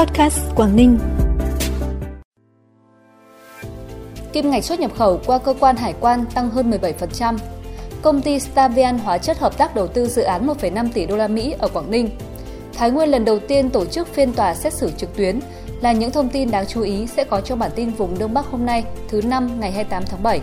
Podcast Quảng Ninh. Kim ngạch xuất nhập khẩu qua cơ quan hải quan tăng hơn 17%. Công ty Stavian hóa chất hợp tác đầu tư dự án 1,5 tỷ đô la Mỹ ở Quảng Ninh. Thái Nguyên lần đầu tiên tổ chức phiên tòa xét xử trực tuyến là những thông tin đáng chú ý sẽ có trong bản tin vùng Đông Bắc hôm nay, thứ năm ngày 28 tháng 7.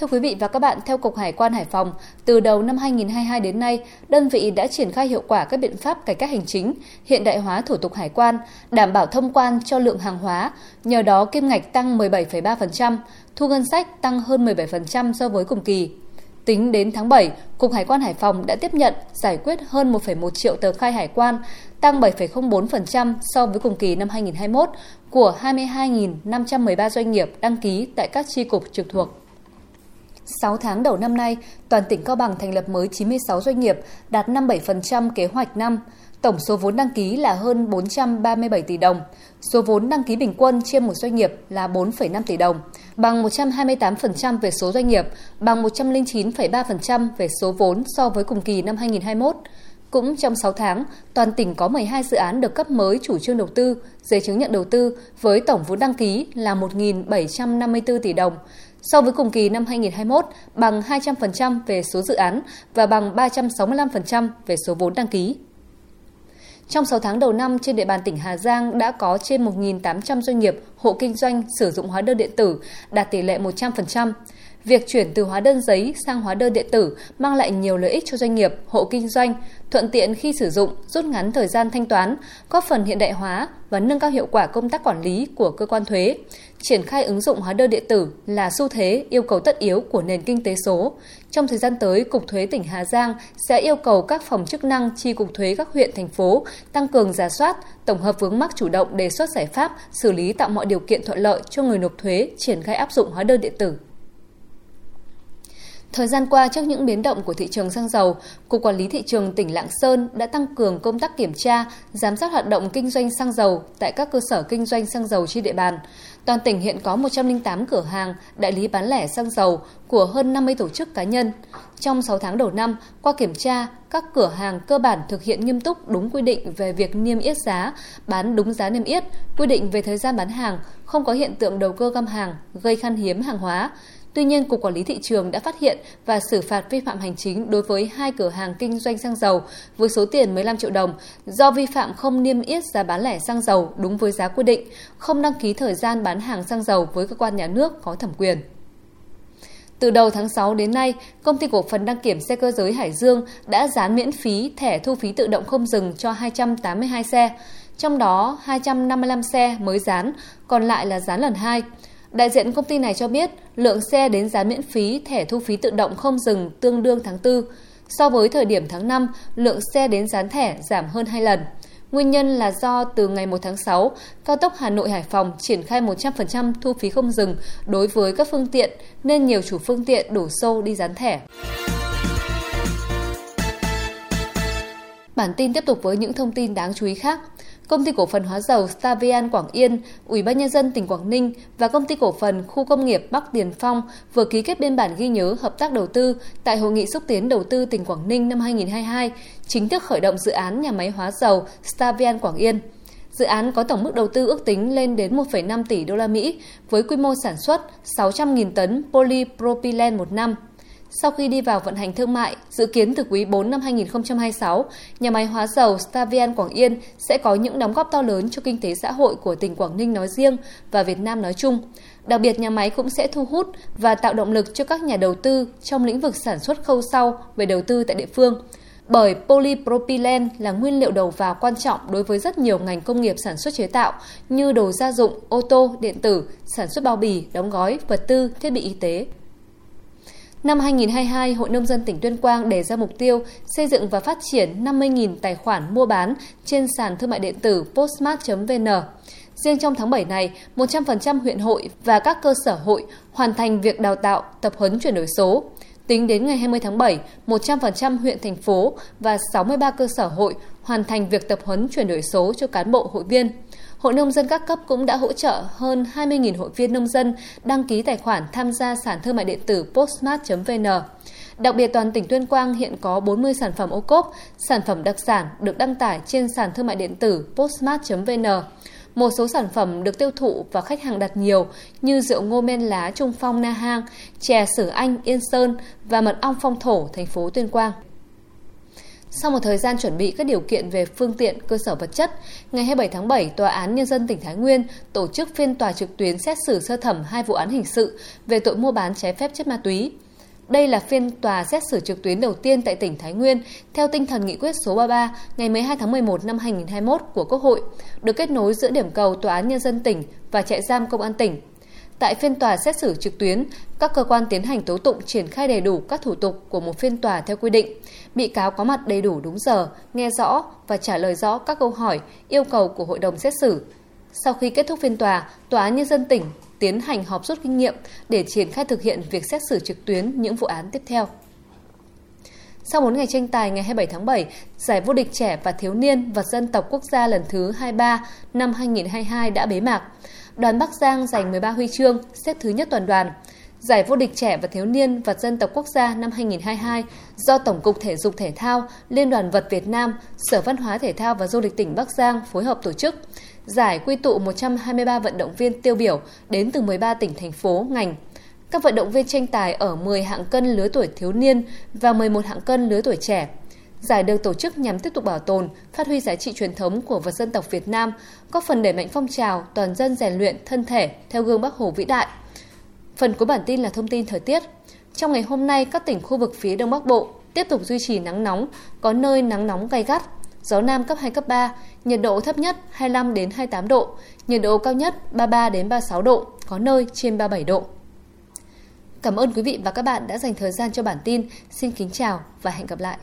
Thưa quý vị và các bạn, theo Cục Hải quan Hải Phòng, từ đầu năm 2022 đến nay, đơn vị đã triển khai hiệu quả các biện pháp cải cách hành chính, hiện đại hóa thủ tục hải quan, đảm bảo thông quan cho lượng hàng hóa, nhờ đó kim ngạch tăng 17,3%, thu ngân sách tăng hơn 17% so với cùng kỳ. Tính đến tháng 7, Cục Hải quan Hải Phòng đã tiếp nhận, giải quyết hơn 1,1 triệu tờ khai hải quan, tăng 7,04% so với cùng kỳ năm 2021 của 22.513 doanh nghiệp đăng ký tại các chi cục trực thuộc. 6 tháng đầu năm nay, toàn tỉnh Cao Bằng thành lập mới 96 doanh nghiệp, đạt 57% kế hoạch năm. Tổng số vốn đăng ký là hơn 437 tỷ đồng. Số vốn đăng ký bình quân trên một doanh nghiệp là 4,5 tỷ đồng, bằng 128% về số doanh nghiệp, bằng 109,3% về số vốn so với cùng kỳ năm 2021. Cũng trong 6 tháng, toàn tỉnh có 12 dự án được cấp mới chủ trương đầu tư, giấy chứng nhận đầu tư với tổng vốn đăng ký là 1.754 tỷ đồng. So với cùng kỳ năm 2021, bằng 200% về số dự án và bằng 365% về số vốn đăng ký. Trong 6 tháng đầu năm, trên địa bàn tỉnh Hà Giang đã có trên 1.800 doanh nghiệp, hộ kinh doanh sử dụng hóa đơn điện tử, đạt tỷ lệ 100%. Việc chuyển từ hóa đơn giấy sang hóa đơn điện tử mang lại nhiều lợi ích cho doanh nghiệp, hộ kinh doanh, thuận tiện khi sử dụng, rút ngắn thời gian thanh toán, góp phần hiện đại hóa và nâng cao hiệu quả công tác quản lý của cơ quan thuế. Triển khai ứng dụng hóa đơn điện tử là xu thế yêu cầu tất yếu của nền kinh tế số. Trong thời gian tới, Cục Thuế tỉnh Hà Giang sẽ yêu cầu các phòng chức năng chi cục thuế các huyện, thành phố tăng cường giả soát, tổng hợp vướng mắc chủ động đề xuất giải pháp, xử lý tạo mọi điều kiện thuận lợi cho người nộp thuế triển khai áp dụng hóa đơn điện tử. Thời gian qua, trước những biến động của thị trường xăng dầu, Cục Quản lý Thị trường tỉnh Lạng Sơn đã tăng cường công tác kiểm tra, giám sát hoạt động kinh doanh xăng dầu tại các cơ sở kinh doanh xăng dầu trên địa bàn. Toàn tỉnh hiện có 108 cửa hàng, đại lý bán lẻ xăng dầu của hơn 50 tổ chức cá nhân. Trong 6 tháng đầu năm, qua kiểm tra, các cửa hàng cơ bản thực hiện nghiêm túc đúng quy định về việc niêm yết giá, bán đúng giá niêm yết, quy định về thời gian bán hàng, không có hiện tượng đầu cơ găm hàng, gây khan hiếm hàng hóa. Tuy nhiên, Cục Quản lý Thị trường đã phát hiện và xử phạt vi phạm hành chính đối với hai cửa hàng kinh doanh xăng dầu với số tiền 15 triệu đồng do vi phạm không niêm yết giá bán lẻ xăng dầu đúng với giá quy định, không đăng ký thời gian bán hàng xăng dầu với cơ quan nhà nước có thẩm quyền. Từ đầu tháng 6 đến nay, Công ty cổ phần đăng kiểm xe cơ giới Hải Dương đã dán miễn phí thẻ thu phí tự động không dừng cho 282 xe, trong đó 255 xe mới dán, còn lại là dán lần 2. Đại diện công ty này cho biết lượng xe đến dán miễn phí thẻ thu phí tự động không dừng tương đương tháng 4. So với thời điểm tháng 5, lượng xe đến dán thẻ giảm hơn 2 lần. Nguyên nhân là do từ ngày 1 tháng 6, cao tốc Hà Nội Hải Phòng triển khai 100% thu phí không dừng đối với các phương tiện nên nhiều chủ phương tiện đổ xô đi dán thẻ. Bản tin tiếp tục với những thông tin đáng chú ý khác. Công ty cổ phần hóa dầu Stavian Quảng Yên, Ủy ban nhân dân tỉnh Quảng Ninh và công ty cổ phần khu công nghiệp Bắc Tiền Phong vừa ký kết biên bản ghi nhớ hợp tác đầu tư tại hội nghị xúc tiến đầu tư tỉnh Quảng Ninh năm 2022, chính thức khởi động dự án nhà máy hóa dầu Stavian Quảng Yên. Dự án có tổng mức đầu tư ước tính lên đến 1,5 tỷ đô la Mỹ với quy mô sản xuất 600.000 tấn polypropylene một năm sau khi đi vào vận hành thương mại, dự kiến từ quý 4 năm 2026, nhà máy hóa dầu Stavian Quảng Yên sẽ có những đóng góp to lớn cho kinh tế xã hội của tỉnh Quảng Ninh nói riêng và Việt Nam nói chung. Đặc biệt, nhà máy cũng sẽ thu hút và tạo động lực cho các nhà đầu tư trong lĩnh vực sản xuất khâu sau về đầu tư tại địa phương. Bởi polypropylene là nguyên liệu đầu vào quan trọng đối với rất nhiều ngành công nghiệp sản xuất chế tạo như đồ gia dụng, ô tô, điện tử, sản xuất bao bì, đóng gói, vật tư, thiết bị y tế. Năm 2022, Hội Nông dân tỉnh Tuyên Quang đề ra mục tiêu xây dựng và phát triển 50.000 tài khoản mua bán trên sàn thương mại điện tử postmart.vn. Riêng trong tháng 7 này, 100% huyện hội và các cơ sở hội hoàn thành việc đào tạo, tập huấn chuyển đổi số. Tính đến ngày 20 tháng 7, 100% huyện thành phố và 63 cơ sở hội hoàn thành việc tập huấn chuyển đổi số cho cán bộ hội viên. Hội nông dân các cấp cũng đã hỗ trợ hơn 20.000 hội viên nông dân đăng ký tài khoản tham gia sàn thương mại điện tử postmart.vn. Đặc biệt toàn tỉnh Tuyên Quang hiện có 40 sản phẩm ô cốp, sản phẩm đặc sản được đăng tải trên sàn thương mại điện tử postmart.vn. Một số sản phẩm được tiêu thụ và khách hàng đặt nhiều như rượu ngô men lá Trung Phong Na Hang, chè Sử Anh Yên Sơn và mật ong phong thổ thành phố Tuyên Quang. Sau một thời gian chuẩn bị các điều kiện về phương tiện, cơ sở vật chất, ngày 27 tháng 7, Tòa án Nhân dân tỉnh Thái Nguyên tổ chức phiên tòa trực tuyến xét xử sơ thẩm hai vụ án hình sự về tội mua bán trái phép chất ma túy. Đây là phiên tòa xét xử trực tuyến đầu tiên tại tỉnh Thái Nguyên theo tinh thần nghị quyết số 33 ngày 12 tháng 11 năm 2021 của Quốc hội, được kết nối giữa điểm cầu Tòa án Nhân dân tỉnh và trại giam Công an tỉnh. Tại phiên tòa xét xử trực tuyến, các cơ quan tiến hành tố tụng triển khai đầy đủ các thủ tục của một phiên tòa theo quy định. Bị cáo có mặt đầy đủ đúng giờ, nghe rõ và trả lời rõ các câu hỏi, yêu cầu của hội đồng xét xử. Sau khi kết thúc phiên tòa, Tòa án Nhân dân tỉnh tiến hành họp rút kinh nghiệm để triển khai thực hiện việc xét xử trực tuyến những vụ án tiếp theo. Sau 4 ngày tranh tài ngày 27 tháng 7, giải vô địch trẻ và thiếu niên vật dân tộc quốc gia lần thứ 23 năm 2022 đã bế mạc. Đoàn Bắc Giang giành 13 huy chương, xếp thứ nhất toàn đoàn. Giải vô địch trẻ và thiếu niên vật dân tộc quốc gia năm 2022 do Tổng cục Thể dục Thể thao, Liên đoàn vật Việt Nam, Sở Văn hóa Thể thao và Du lịch tỉnh Bắc Giang phối hợp tổ chức. Giải quy tụ 123 vận động viên tiêu biểu đến từ 13 tỉnh thành phố, ngành. Các vận động viên tranh tài ở 10 hạng cân lứa tuổi thiếu niên và 11 hạng cân lứa tuổi trẻ. Giải được tổ chức nhằm tiếp tục bảo tồn, phát huy giá trị truyền thống của vật dân tộc Việt Nam, góp phần đẩy mạnh phong trào toàn dân rèn luyện thân thể theo gương Bắc Hồ vĩ đại. Phần cuối bản tin là thông tin thời tiết. Trong ngày hôm nay, các tỉnh khu vực phía Đông Bắc Bộ tiếp tục duy trì nắng nóng, có nơi nắng nóng gay gắt, gió Nam cấp 2, cấp 3, nhiệt độ thấp nhất 25 đến 28 độ, nhiệt độ cao nhất 33 đến 36 độ, có nơi trên 37 độ. Cảm ơn quý vị và các bạn đã dành thời gian cho bản tin. Xin kính chào và hẹn gặp lại.